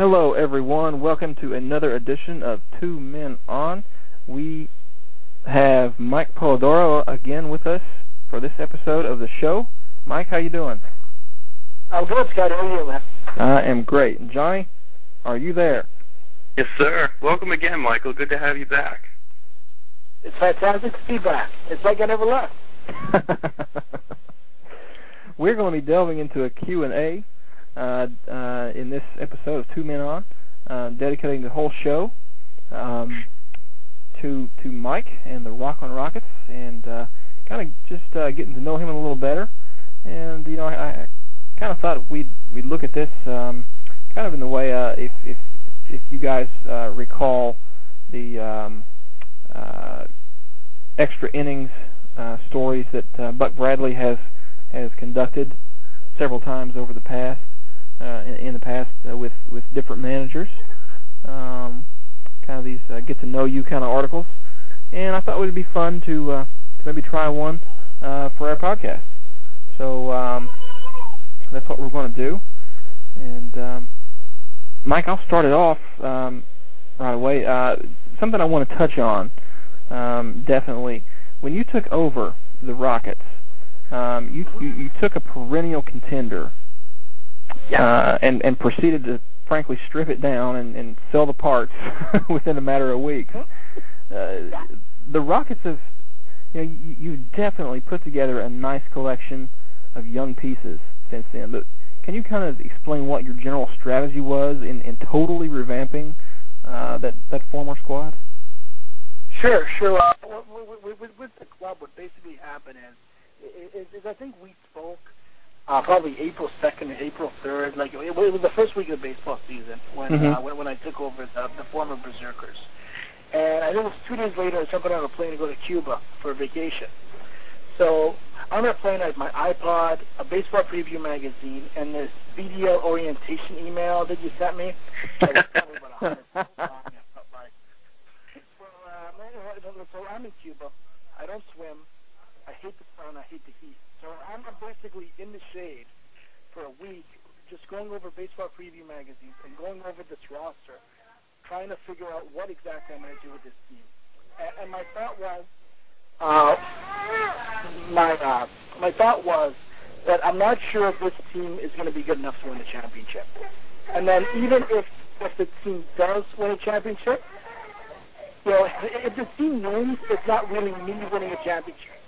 Hello, everyone. Welcome to another edition of Two Men On. We have Mike Polidoro again with us for this episode of the show. Mike, how you doing? I'm good, Scott. How are you, man? I am great. Johnny, are you there? Yes, sir. Welcome again, Michael. Good to have you back. It's fantastic to be back. It's like I never left. We're going to be delving into a Q&A in this episode of Two Men On, uh, dedicating the whole show um, to to Mike and the Rock on Rockets, and uh, kind of just uh, getting to know him a little better. And you know, I, I kind of thought we'd we'd look at this um, kind of in the way uh, if if if you guys uh, recall the um, uh, extra innings uh, stories that uh, Buck Bradley has has conducted several times over the past uh, in, in the past uh, with with different managers. Um, kind of these uh, get to know you kind of articles, and I thought it would be fun to uh, to maybe try one uh, for our podcast. So um, that's what we're going to do. And um, Mike, I'll start it off um, right away. Uh, something I want to touch on um, definitely when you took over the Rockets. Um, you, you you took a perennial contender uh, and and proceeded to frankly strip it down and, and sell the parts within a matter of weeks. Uh, the Rockets have, you know, you, you've definitely put together a nice collection of young pieces since then. But can you kind of explain what your general strategy was in, in totally revamping uh, that that former squad? Sure, sure. Uh, with, with, with the club, what basically happened is, is, is I think we spoke uh, probably April 2nd, April 3rd. Like it, it was the first week of the baseball season when Mhm. uh, when, when I took over the, the former Berserkers. And I think it was two days later I was jumping on a plane to go to Cuba for a vacation. So on that plane I had my iPod, a baseball preview magazine, and this video orientation email that you sent me. That was probably about hundred long. Like. So, uh, so I'm in Cuba. I don't swim. I hate the sun. I hate the heat. So I'm basically in the shade for a week, just going over baseball preview magazines and going over this roster, trying to figure out what exactly I'm going to do with this team. And, and my thought was, uh, my uh, my thought was that I'm not sure if this team is going to be good enough to win the championship. And then even if if the team does win a championship, you know, if the team wins, it's not really me winning a championship.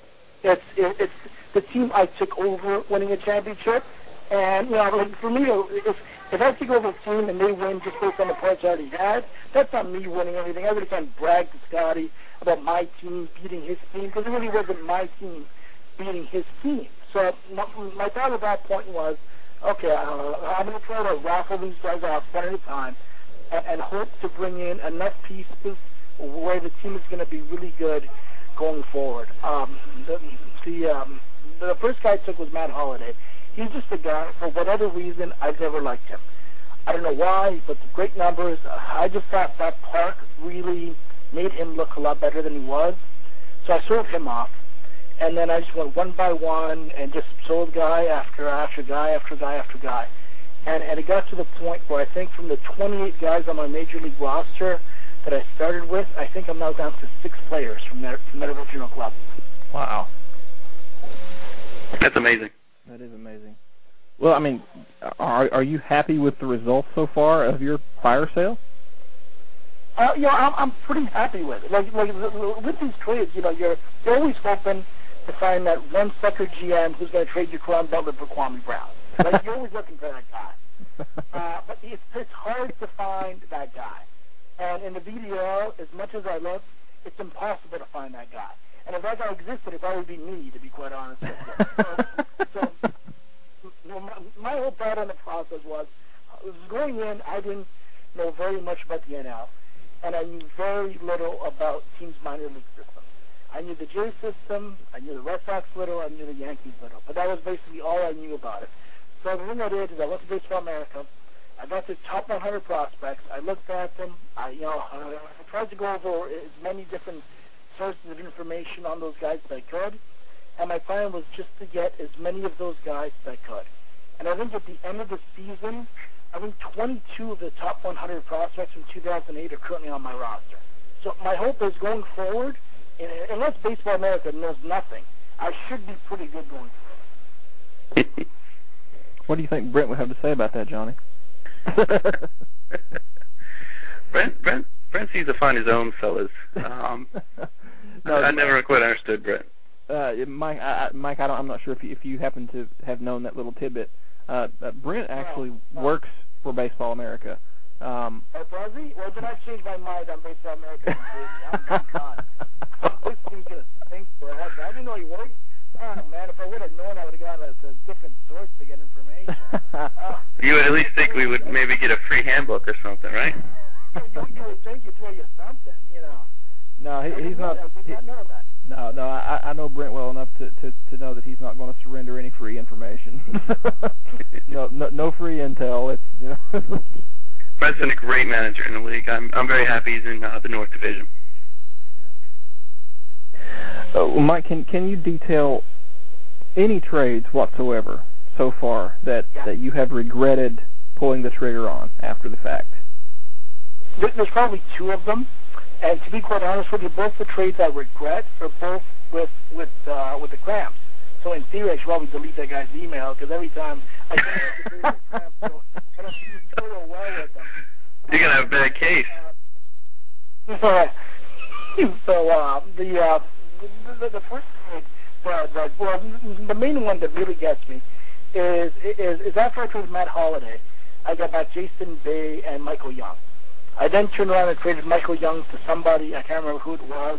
It's it's the team I took over winning a championship. And you know, like for me, if if I take over a team and they win just based on the parts I already had, that's not me winning anything. I really can't brag to Scotty about my team beating his team because it really wasn't my team beating his team. So my, my thought at that point was, okay, uh, I'm going to try to raffle these guys off one at a time and, and hope to bring in enough pieces where the team is going to be really good going forward. Um, the the, um, the first guy I took was Matt Holliday. He's just a guy, for whatever reason, I've never liked him. I don't know why, but the great numbers. I just thought that park really made him look a lot better than he was. So I sold him off. And then I just went one by one and just sold guy after after guy after guy after guy. And, and it got to the point where I think from the 28 guys on my major league roster that I started with, I think I'm now down to six players from that, from that original club. Wow, That's amazing. that is amazing. Well, I mean, are are you happy with the results so far of your fire sale? Uh, you know, I'm, I'm pretty happy with it. Like, like with these trades, you know, you're you're always hoping to find that one sucker GM who's going to trade your Caron Butler for Kwame Brown. Like, you're always looking for that guy. Uh, but it's, it's hard to find that guy. And in the VDR, as much as I love, it's impossible to find that guy. And if that guy existed, it'd probably be me, to be quite honest with you. So, so you know, my, my whole thought on the process was, uh, was going in, I didn't know very much about the NL, and I knew very little about teams' minor league systems. I knew the J system, I knew the Red Sox little, I knew the Yankees little, but that was basically all I knew about it. So the thing I did is I went to Baseball America, I got the top 100 prospects, I looked at them, I, you know, I tried to go over as many different sources of information on those guys as I could, and my plan was just to get as many of those guys as I could. And I think at the end of the season, I think 22 of the top 100 prospects from 2008 are currently on my roster. So my hope is going forward, unless Baseball America knows nothing, I should be pretty good going forward. what do you think Brent would have to say about that, Johnny? Brent, Brent, Brent seems to find his own fellas. Um, no, I, I never quite understood Brent. Uh, Mike, I, Mike, I don't, I'm not sure if you, if you happen to have known that little tidbit. Uh, uh, Brent actually no, no. works for Baseball America. Um, oh, does he? Or did I change my mind on Baseball America? I'm, I'm gone. I'm listening to things forever. I didn't know he worked. Oh, man, if I would have known, I would have gone to a different source to get information. Uh, you would at least think we would maybe get a free handbook or something, right? you, you would think you'd throw you something, you know. No, he, he's not. I did he, not know that. No, no, I, I know Brent well enough to, to, to know that he's not going to surrender any free information. no, no, no free intel. It's you know. Brent's been a great manager in the league. I'm I'm very happy he's in uh, the North Division. Uh, Mike, can can you detail any trades whatsoever so far that Yeah. that you have regretted pulling the trigger on after the fact? There's probably two of them, and to be quite honest with you, both the trades I regret are both with with uh, with the cramps. So in theory, I should probably delete that guy's email because every time I get the cramps, so I don't do real well with them. You're gonna have a bad case. Uh, so uh, the, uh, the the the first that, that well the main one that really gets me is is, is after I traded Matt Holliday, I got back Jason Bay and Michael Young. I then turned around and traded Michael Young to somebody, I can't remember who it was,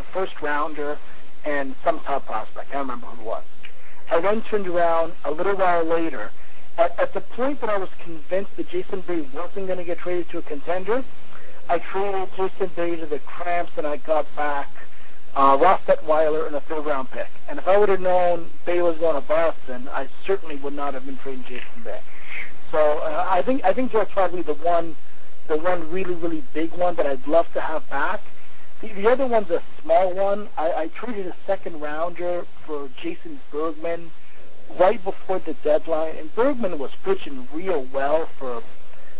a first rounder and some top prospect. I can't remember who it was. I then turned around a little while later. At, at the point that I was convinced that Jason Bay wasn't going to get traded to a contender, I traded Jason Bay to the Cramps and I got back uh, Ross Detwiler and a third round pick. And if I would have known Bay was going to Boston, I certainly would not have been trading Jason Bay. So uh, I think I think that's probably the one the one really, really big one that I'd love to have back. The, the other one's a small one. I, I traded a second rounder for Jason Bergmann right before the deadline, and Bergmann was pitching real well for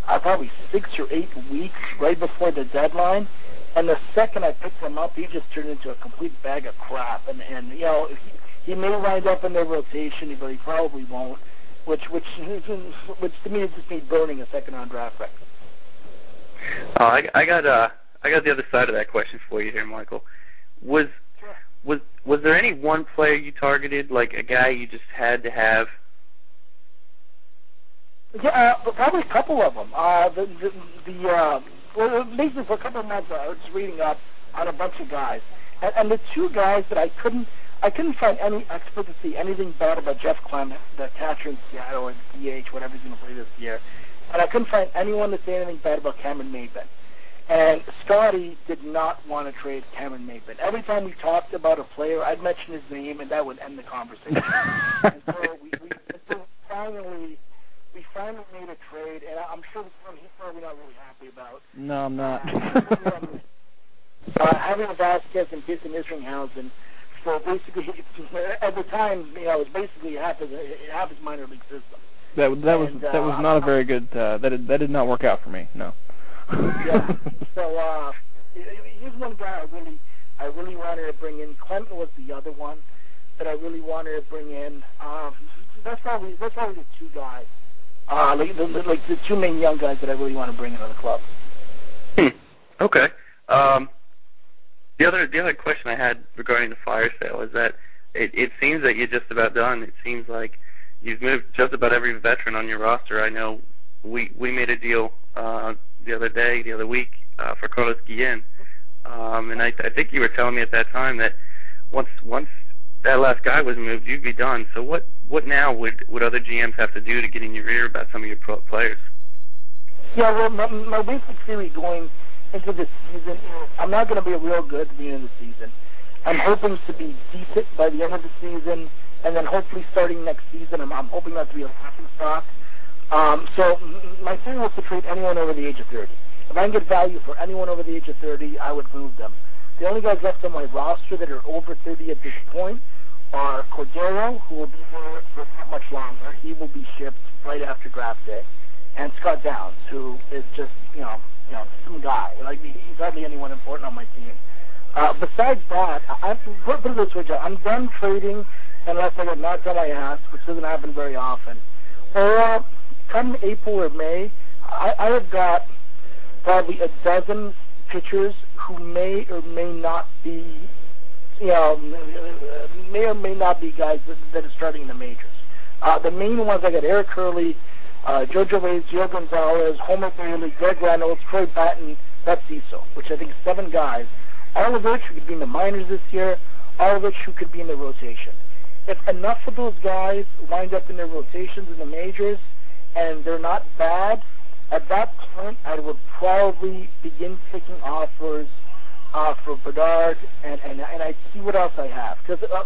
uh, probably six or eight weeks right before the deadline. And the second I picked him up, he just turned into a complete bag of crap. And, and you know, he, he may wind up in their rotation, but he probably won't. Which, which, which to me is just me burning a second round draft pick. Uh, I, I got uh, I got the other side of that question for you here, Michael. Was Sure. was was there any one player you targeted, like a guy you just had to have? Yeah, uh, probably a couple of them. Uh, the the, the uh, well, basically for a couple of months I was reading up on a bunch of guys, and, and the two guys that I couldn't I couldn't find any expert to see anything bad about Jeff Clement, the catcher in Seattle or DH, whatever he's going to play this year, and I couldn't find anyone to say anything bad about Cameron Maybin. And Scotty did not want to trade Cameron Maybin. Every time we talked about a player, I'd mention his name, and that would end the conversation. and so we, we so finally finally made a trade, and I'm sure he's probably not really happy about. No, I'm not. uh, Javier Vazquez and Jason Isringhausen. So basically, at the time, you know, it was basically half his half his minor league system. that that was And, that was uh, not a very good. Uh, that did, that did not work out for me. No. yeah. So uh, here's one guy I really I really wanted to bring in. Clinton was the other one that I really wanted to bring in. Um, that's probably that's probably the two guys. Uh, like the, like the two main young guys that I really want to bring into the club. Hmm. Okay. Um, the other the other question I had regarding the fire sale is that it, it seems that you're just about done. It seems like you've moved just about every veteran on your roster. I know we we made a deal uh, the other day, the other week, uh, for Carlos Guillen, um, and I, I think you were telling me at that time that once once that last guy was moved, you'd be done. So what what now would would other GMs have to do to get in your ear about some of your pro players? Yeah, well, my, my basic theory going into this season is I'm not going to be real good at the beginning of the season. I'm hoping to be decent by the end of the season, and then hopefully starting next season, I'm, I'm hoping not to be a laughing stock. Um, so my theory was to trade anyone over the age of 30. If I can get value for anyone over the age of 30, I would move them. The only guys left on my roster that are over 30 at this point are Cordero, who will be there for not much longer. He will be shipped right after draft day. and Scott Downs, who is just you know you know some guy. Like he's hardly anyone important on my team. Uh, besides that, I, put, it this way, I'm done trading unless I get knocked on my ass, which doesn't happen very often. Or uh, come April or May, I, I have got probably a dozen pitchers who may or may not be, you know, may or may not be guys that, that are starting in the majors. Uh, the main ones I got Eric Hurley, uh, Jojo Reyes, Gio Gonzalez, Homer Bailey, Greg Reynolds, Troy Batten, that's Cecil, which I think seven guys, all of which could be in the minors this year, all of which who could be in the rotation. If enough of those guys wind up in their rotations in the majors and they're not bad, at that point I would probably begin taking offers uh, for Bedard and, and, and I'd see what else I have. Because uh,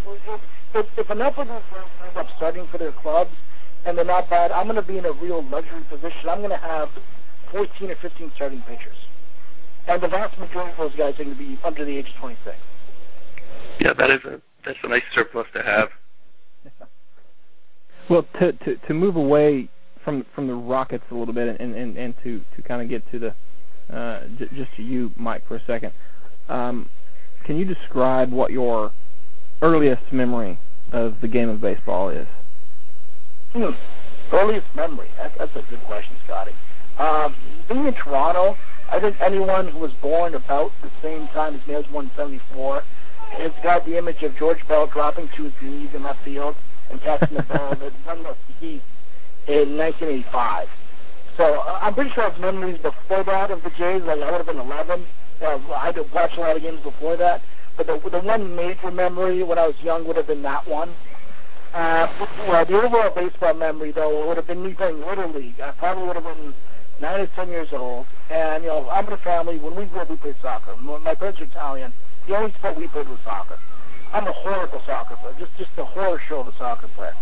if, if enough of them end up starting for their clubs and they're not bad, I'm going to be in a real luxury position. I'm going to have 14 or 15 starting pitchers. And the vast majority of those guys are going to be under the age of 26. Yeah, that is a that's a nice surplus to have. Well, to to to move away from from the Rockets a little bit and and and to to kind of get to the uh, j- just to you, Mike, for a second. Um, can you describe what your earliest memory of the game of baseball is? Hmm. Earliest memory. That's, that's a good question, Scotty. Um, being in Toronto, I think anyone who was born about the same time as me, I was born in 74, has got the image of George Bell dropping to his knees in left field and catching the ball that run left East in 1985. So uh, I'm pretty sure I have memories before that of the Jays. Like I would have been 11. Uh, I had watched a lot of games before that. But the, the one major memory when I was young would have been that one. Uh, well, the overall baseball memory, though, would have been me playing Little League. I probably would have been nine or ten years old. And, you know, I'm in a family. When we grew up, we played soccer. My parents are Italian. The only sport we played was soccer. I'm a horrible soccer player, just just a horror show of a soccer player.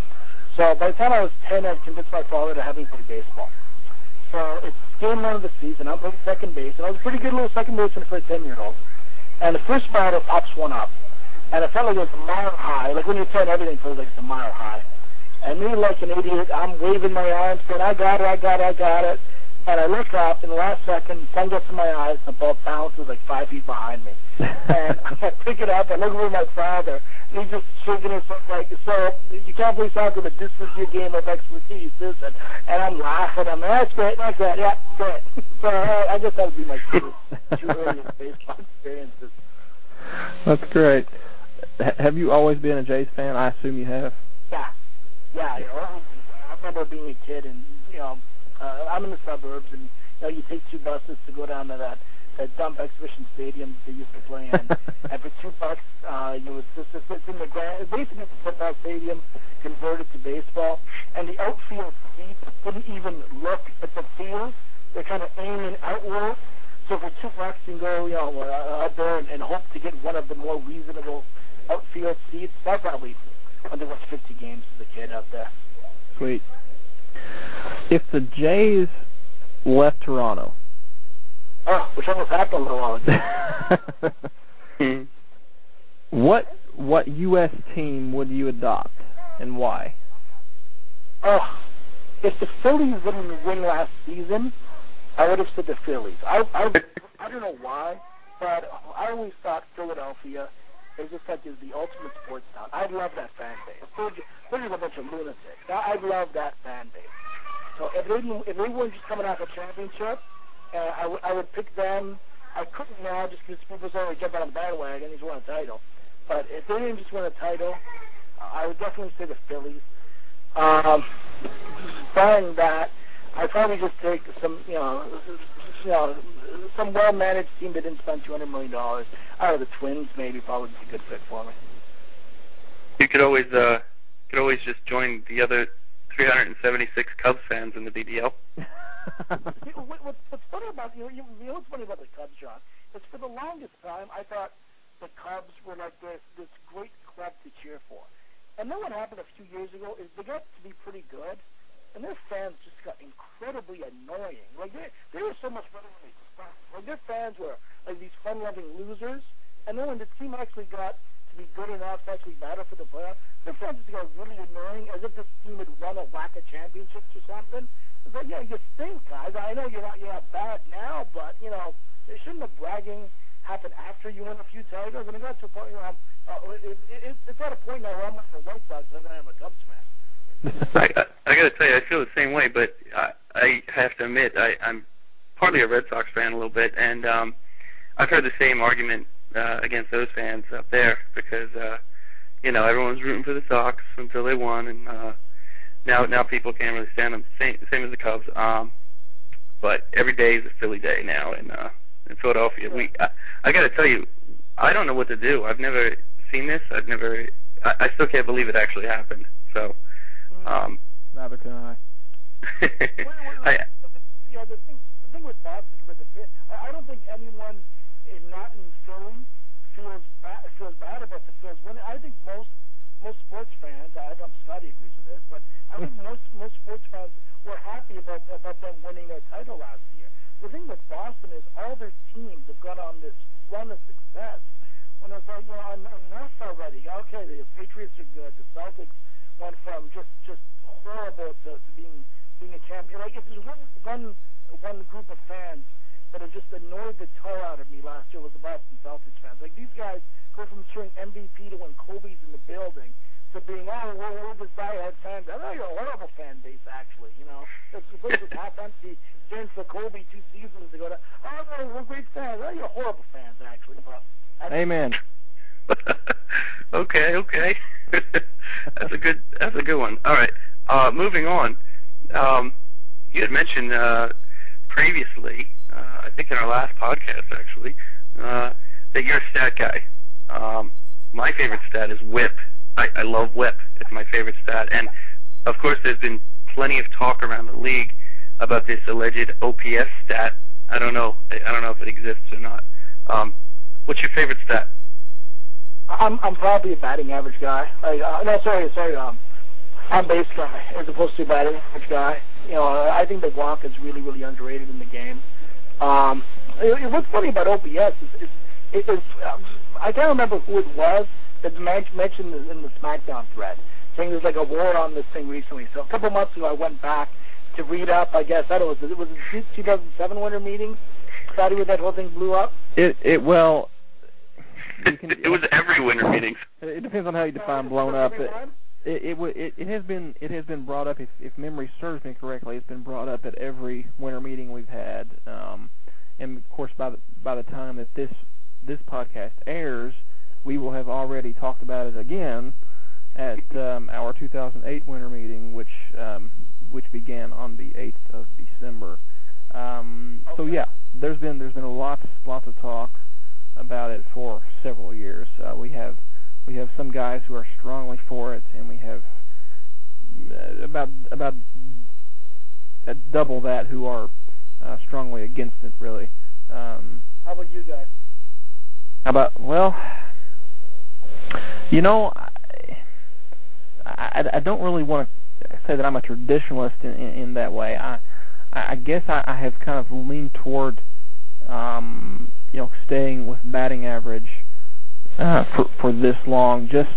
So by the time I was 10, I'd convinced my father to have me play baseball. So it's game one of the season. I'm playing second base, and I was a pretty good little second baseman for a 10-year-old. And the first batter pops one up, and it felt like it was a mile high. Like when you're 10, everything feels like it's a mile high. And me, like an idiot, I'm waving my arms, saying, I got it, I got it, I got it. And I look up, in the last second, sun gets in my eyes, and the ball bounces like five feet behind me. and I pick it up, I look over my father, and he's just shaking his head like, so you can't play soccer, but this is your game of expertise, is it? And I'm laughing. I'm like, that's great, that's great, yeah, great. so uh, I guess that would be my two, two earliest baseball experiences. That's great. H- have you always been a Jays fan? I assume you have. Yeah, yeah. You know, I remember being a kid, and you know, uh, I'm in the suburbs, and you know, you take two buses to go down to that that dump exhibition stadium they used to play in. and for two bucks, uh, you would just it's in the grand. Basically, it's a football stadium converted to baseball, and the outfield seats wouldn't even look at the field. They're kind of aiming outward. So for two bucks, you can go, you know, uh, out there and, and hope to get one of the more reasonable outfield seats. I probably under watched 50 games as a kid out there. Sweet. If the Jays left Toronto, Oh, which almost happened a little while ago. what what U.S. team would you adopt and why? Oh, if the Phillies didn't win last season, I would have said the Phillies. I I, I don't know why, but I always thought Philadelphia is just like is the ultimate sports town. I love that fan base. They're just, they're just a bunch of lunatics. I, I love that fan base. So if they if they weren't just coming off a championship, uh, I, w- I would pick them. I couldn't now just because people's already jumping on the bandwagon. He's won a title. But if they didn't just win a title, uh, I would definitely say the Phillies. Um, barring that, I'd probably just take some, you know, you know, some well-managed team that didn't spend $200 million. Out of the Twins, maybe probably be a good fit for me. You could always uh, could always just join the other 376 Cubs fans in the BDL. What, what, what's funny about you, you, you know what's funny about the Cubs, John? Is for the longest time I thought the Cubs were like this this great club to cheer for, and then what happened a few years ago is they got to be pretty good, and their fans just got incredibly annoying. Like they they were so much better when they sucked. Like their fans were like these fun-loving losers, and then when the team actually got to be good enough to actually matter for the playoffs. The fans just got really annoying, as if this team had won a whack of championships or something. It's like, yeah, you stink, guys. I know you're not you're not bad now, but you know, shouldn't have bragging happen after you win a few titles. It got to a point where I'm, uh, it, it, it's at a point now where I'm not a White Sox and I'm a Cubs fan. I, I got to tell you, I feel the same way, but I, I have to admit, I, I'm partly a Red Sox fan a little bit, and um, I've heard the same argument uh, against those fans up there because uh, you know everyone's rooting for the Sox until they won, and uh, now now people can't really stand them. Same same as the Cubs. Um, but every day is a Philly day now in uh, in Philadelphia. We I, I got to tell you, I don't know what to do. I've never seen this. I've never. I, I still can't believe it actually happened. So. Um, Neither can I. wait, wait, wait. I yeah, the thing, the thing with Boston with the fit, I, I don't think anyone in not in Philly feels bad, feels bad about the Phillies winning. I think most most sports fans, I don't know if Scotty agrees with this, but I think most most sports fans were happy about about them winning their title last year. The thing with Boston is all their teams have gone on this run of success. When it's like, you know, enough already. Okay, the Patriots are good. The Celtics went from just just horrible to, to being being a champion. Like if there's one one one group of fans that have just annoyed the tar out of me last year was the Boston Celtics fans. Like these guys go from cheering MVP to when Kobe's in the building to being oh we're, we're this diehard fans. I know you're a horrible fan base actually. You know the place was half empty. James for Kobe two seasons ago. To, oh no, we're great fans. Oh, you're horrible fans actually. But Amen. okay, okay. that's a good that's a good one. All right. Uh, moving on. Um, you had mentioned uh, previously, uh, I think in our last podcast actually, uh, that you're a stat guy. Um, my favorite stat is WHIP. I, I love WHIP. It's my favorite stat, and of course, there's been plenty of talk around the league about this alleged OPS stat. I don't know. I don't know if it exists or not. Um, what's your favorite stat? I'm I'm probably a batting average guy. Like uh, no, sorry, sorry. Um, I'm base guy as opposed to batting average guy. You know, I think the walk is really really underrated in the game. Um, it, what's funny about OPS is, is it is um, I can't remember who it was that mentioned in the SmackDown thread saying there's like a war on this thing recently. So a couple months ago, I went back to read up. I guess that was it was the 2007 winter meeting. Saudi when that whole thing blew up. It it well. Can, it was every winter meeting. It depends on how you define blown up. It, it, it, it has been it has been brought up if, if memory serves me correctly. It's been brought up at every winter meeting we've had, um, and of course by the by the time that this this podcast airs, we will have already talked about it again at um, our 2008 winter meeting, which um, which began on the 8th of December. Um, okay. So yeah, there's been there's been lots lots of talk about it for several years. Uh, we have we have some guys who are strongly for it, and we have uh, about about uh, double that who are uh, strongly against it. Really. Um, How about you guys? How about well, you know, I, I, I don't really want to say that I'm a traditionalist in, in, in that way. I I guess I, I have kind of leaned toward um, you know staying with batting average uh, for for this long. Just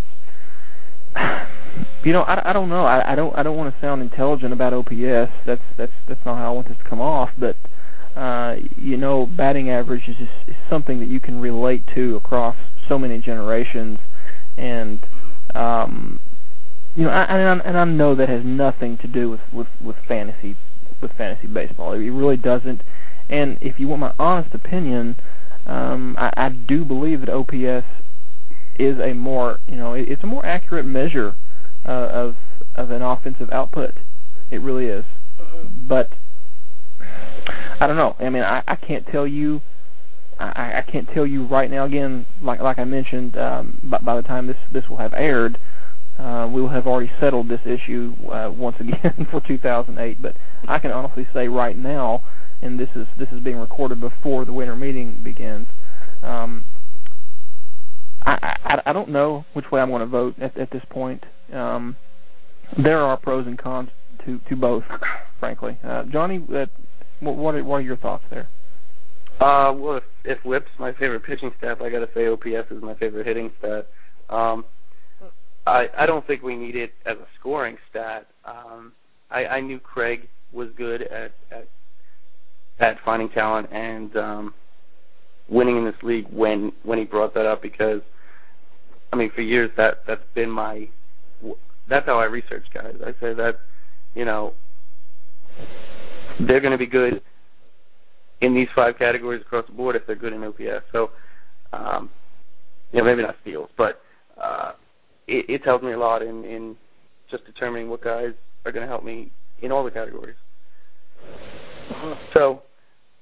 you know, I, I don't know. I, I don't I don't want to sound intelligent about OPS. That's that's that's not how I want this to come off. But uh, you know, batting average is, just, is something that you can relate to across so many generations, and um, you know, I, and, I, and I know that has nothing to do with with with fantasy with fantasy baseball. It really doesn't. And if you want my honest opinion, um, I, I do believe that OPS is a more, you know, it's a more accurate measure uh, of of an offensive output. It really is. Mm-hmm. But I don't know. I mean, I, I can't tell you. I, I can't tell you right now. Again, like like I mentioned, um, by, by the time this this will have aired, uh, we will have already settled this issue uh, once again for 2008. But I can honestly say right now, and this is this is being recorded before the winter meeting begins. Um, I, I I don't know which way I'm going to vote at at this point. Um, there are pros and cons to to both, frankly. Uh, Johnny, uh, what are what are your thoughts there? Uh, well, if, if WHIP's my favorite pitching stat, I got to say OPS is my favorite hitting stat. Um, I I don't think we need it as a scoring stat. Um, I, I knew Craig was good at at, at finding talent and um, winning in this league when when he brought that up because I mean for years that that's been my that's how I research guys. I say that you know they're going to be good in these five categories across the board if they're good in OPS. So um, know maybe not steals, but uh, it, it tells me a lot in in just determining what guys are going to help me in all the categories. So,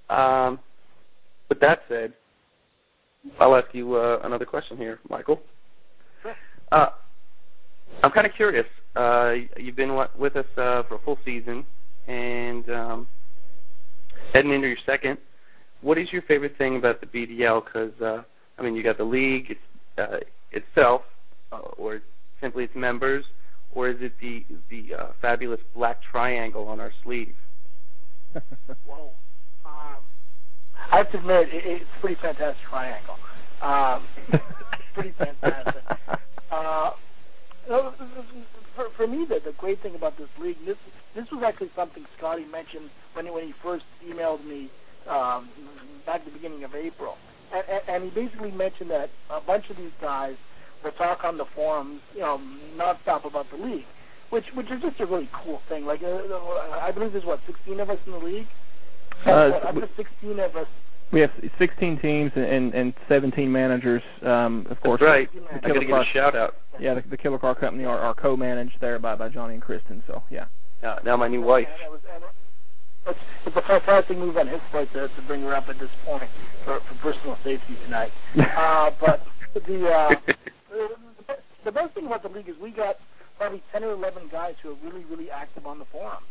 um, with that said, I'll ask you uh, another question here, Michael. Uh, I'm kind of curious. Uh, you've been with us uh, for a full season, and um, heading into your second. What is your favorite thing about the BDL? Because uh, I mean, you got the league uh, itself, uh, or simply its members, or is it the the uh, fabulous black triangle on our sleeve? Whoa. Um, I have to admit, it, it's a pretty fantastic triangle. Um, pretty fantastic. Uh, for, for me, the, the great thing about this league, this this was actually something Scotty mentioned when he, when he first emailed me um, back at the beginning of April, and, and he basically mentioned that a bunch of these guys will talk on the forums, you know, nonstop about the league, which which is just a really cool thing. Like, uh, I believe there's what 16 of us in the league. Uh, what, up 16 of us. We have 16 teams and and 17 managers. Um, of course, That's right. The I got to give a shout out. yeah, the, the Killer Car Company are, are co-managed there by by Johnny and Kristen. So yeah. Uh, now my new wife. And it was, and it's, it's a fantastic move on his part to, to bring her up at this point for, for personal safety tonight. uh, but the, uh, the the best thing about the league is we got probably 10 or 11 guys who are really, really active on the forum.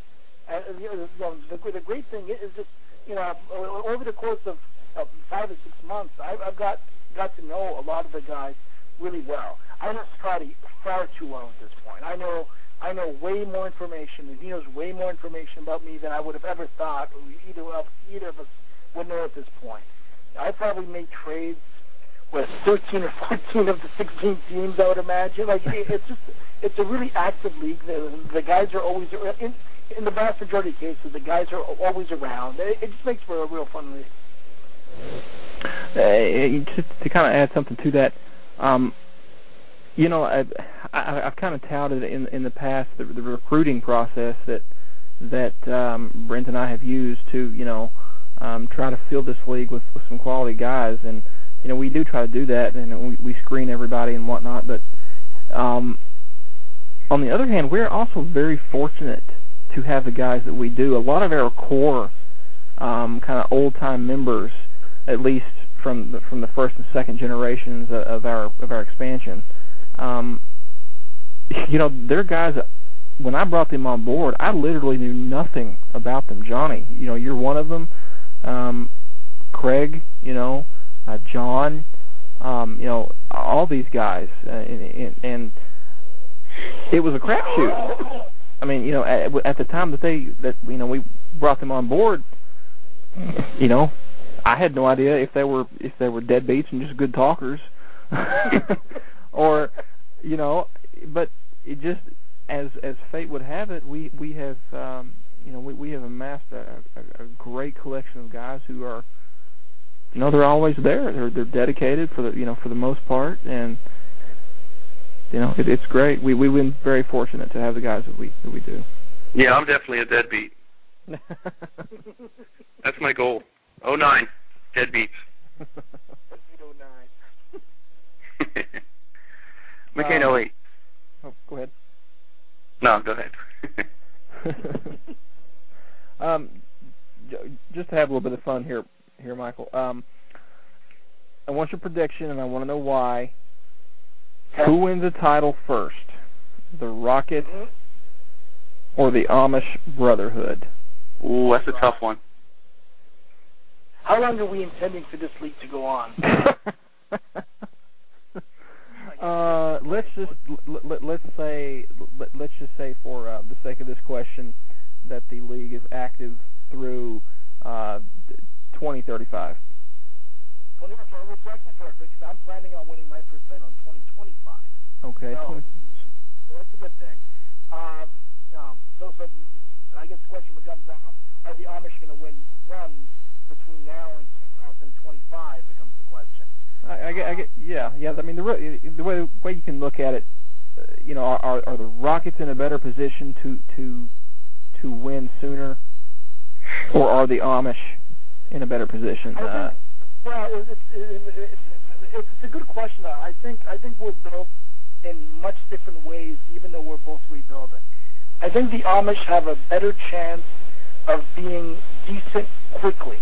And you know, the, the great thing is just, you know, uh, over the course of, of five or six months, I've, I've got got to know a lot of the guys really well. I know Scotty far too well at this point. I know I know way more information, and he knows way more information about me than I would have ever thought either of either of us would know at this point. I probably made trades with 13 or 14 of the 16 teams, I would imagine. Like it, it's just it's a really active league. The, the guys are always uh, in in the vast majority of cases, the guys are always around. It, it just makes for a real fun league. Uh, just to kind of add something to that, um, you know, I, I, I've kind of touted in in the past the, the recruiting process that that um, Brent and I have used to, you know, um, try to fill this league with, with some quality guys, and you know, we do try to do that, and we, we screen everybody and whatnot. But um, on the other hand, we're also very fortunate to have the guys that we do. A lot of our core um, kind of old time members, at least from the, from the first and second generations of our of our expansion. Um, you know, they're guys that when I brought them on board, I literally knew nothing about them. Johnny, you know, you're one of them. Um, Craig, you know, uh, John, um, you know, all these guys, uh, and, and, and it was a crapshoot. I mean, you know, at, at the time that they that you know we brought them on board, you know, I had no idea if they were if they were deadbeats and just good talkers, or you know, but it just as as fate would have it, we we have um, you know we we have amassed a, a, a great collection of guys who are you know they're always there. They're they're dedicated for the you know for the most part, and you know it, it's great. We we've been very fortunate to have the guys that we that we do. Yeah, I'm definitely a deadbeat. That's my goal. Oh nine, deadbeats. McCain Um, 08. Oh, go ahead. No, go ahead. um, just to have a little bit of fun here, here, Michael. Um, I want your prediction, and I want to know why. Who wins the title first, the Rockets or the Amish Brotherhood? Ooh, that's a tough one. How long are we intending for this league to go on? uh, let's just let, let, let's say let, let's just say for uh, the sake of this question that the league is active through uh, 2035. 20, okay, well, it's actually perfect I'm planning on winning my first title in 2025. Okay. So, so that's a good thing. Um, um, so, so I guess the question becomes now: Are the Amish going to win one between now and 2025? Becomes the question. I, I get, I get, yeah, yeah. I mean, the re- the way, way you can look at it, uh, you know, are are the Rockets in a better position to to to win sooner, or are the Amish in a better position? I think, Uh, well, it, it, it, it, it's a good question. I think I think we're built in much different ways, even though we're both rebuilding. I think the Amish have a better chance of being decent quickly.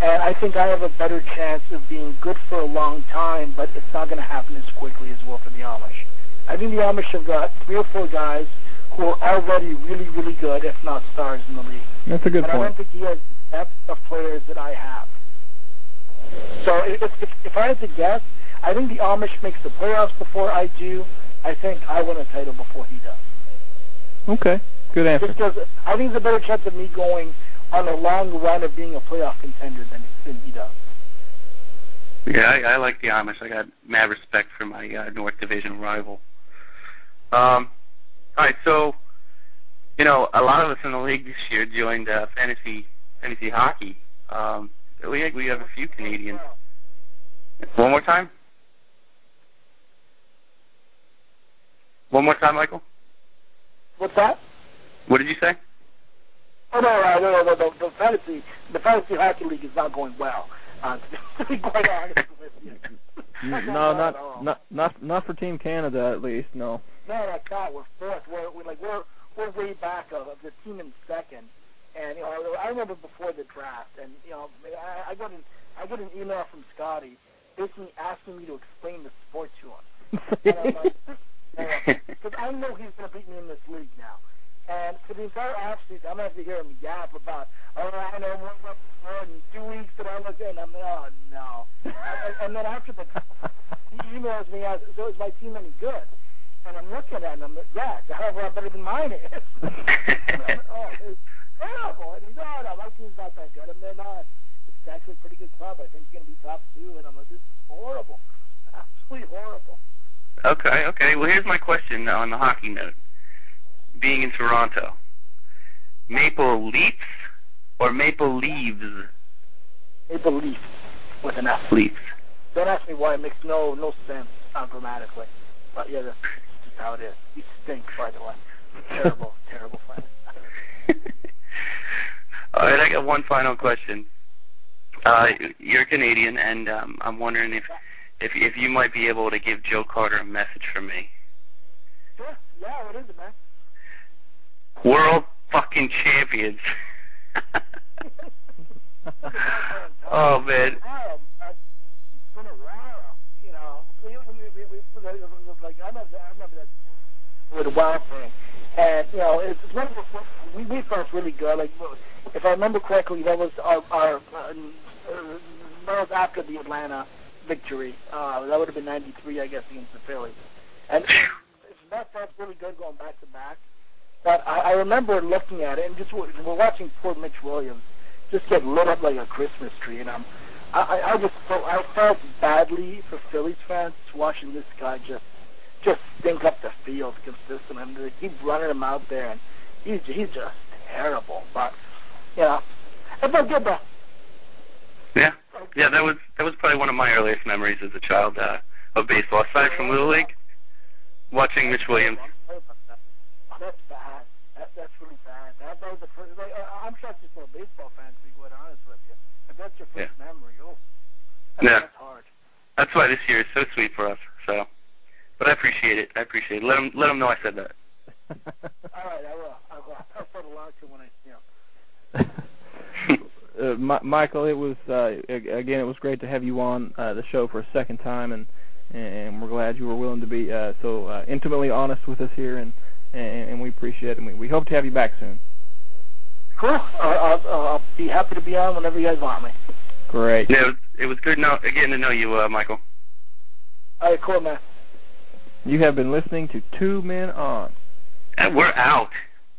And I think I have a better chance of being good for a long time, but it's not going to happen as quickly as well for the Amish. I think the Amish have got three or four guys who are already really, really good, if not stars in the league. that's a good and I don't think he has the depth of players that I have. So if, if, if I had to guess, I think the Amish makes the playoffs before I do. I think I win a title before he does. Okay, good answer. Just because I think there's a better chance of me going on a long run of being a playoff contender than, than he does. Yeah, I, I like the Amish. I got mad respect for my uh, North Division rival. Um, all right, so you know, a lot of us in the league this year joined uh, fantasy fantasy hockey. Um, we we have a few Canadians. One more time. One more time, Michael. What's that? What did you say? Oh no, no, no, no, no, the fantasy, the fantasy hockey league is not going well. Uh, to be quite honest with you. N- no, Not not not not not for Team Canada at least. No. No, that's not. We're fourth. We're, we're like we're we're way back of, of the team in second. And you know, I remember before the draft, and you know, I, I got an I got an email from Scotty basically asking me to explain the sport to him. And I'm like, because I know he's going to beat me in this league now. And for the entire offseason, I'm going to have to hear him yap about, oh, I know more, more in two weeks that I look in. I'm like, oh, no. and, and then after the draft he emails me, as, so is my team any good? And I'm looking at him, yeah, it's a hell of a lot better than mine is. Oh, it's terrible. And he's, oh, no, my team's not that good. And they're not. It's actually a pretty good club. I think it's going to be top two. And I'm like, this is horrible. Absolutely horrible. Okay, okay. Well, here's my question on the hockey note. Being in Toronto, Maple Leafs or Maple Leaves? Maple Leaf with an F. Leafs. Don't ask me why. It makes no no sense uh, grammatically. But yeah, that's just how it is. You stink, by the way. Terrible, terrible friend. All right, I got one final question. Uh, you're Canadian, and um, I'm wondering if, if if you might be able to give Joe Carter a message from me. Sure. Yeah, what is it, man? World fucking champions. oh man. Wow, uh, It's been a while. You know, we, we, we, we, like I remember, I remember that with the Wild thing, and you know, it's, it's one of the we we felt really good. Like if I remember correctly, that was our our uh, that was after the Atlanta victory. Uh, that would have been '93, I guess, against the Phillies, and that felt really good going back to back. But I, I remember looking at it and just we're watching poor Mitch Williams just get lit up like a Christmas tree, and I'm I, I I just felt I felt badly for Phillies fans watching this guy just just stink up the field consistently. I mean, they keep running him out there, and he's he's just terrible. But know, it felt good though. Yeah, yeah. That was that was probably one of my earliest memories as a child uh, of baseball. Aside from Little League, watching Mitch Williams. Oh, that's bad. That, that's really bad. That, that was the first. Like, I- I'm shocked you're still a baseball fan, to be quite honest with you. If that's your first memory, oh, that's, Yeah. that's hard. That's why this year is so sweet for us. So, but I appreciate it. I appreciate it. Let him let him know I said that. All right, I will. I will. I'll put a lot to when I, you know. uh, Mi- Michael, it was uh, again, it was great to have you on uh, the show for a second time, and and we're glad you were willing to be uh, so uh, intimately honest with us here, and and, and we appreciate it, and we, we hope to have you back soon. Cool. Uh, I'll, I'll, I'll be happy to be on whenever you guys want me. Great. Yeah, it was, it was good know, getting to know you, uh, Michael. All right, cool, man. You have been listening to Two Men On. And we're out.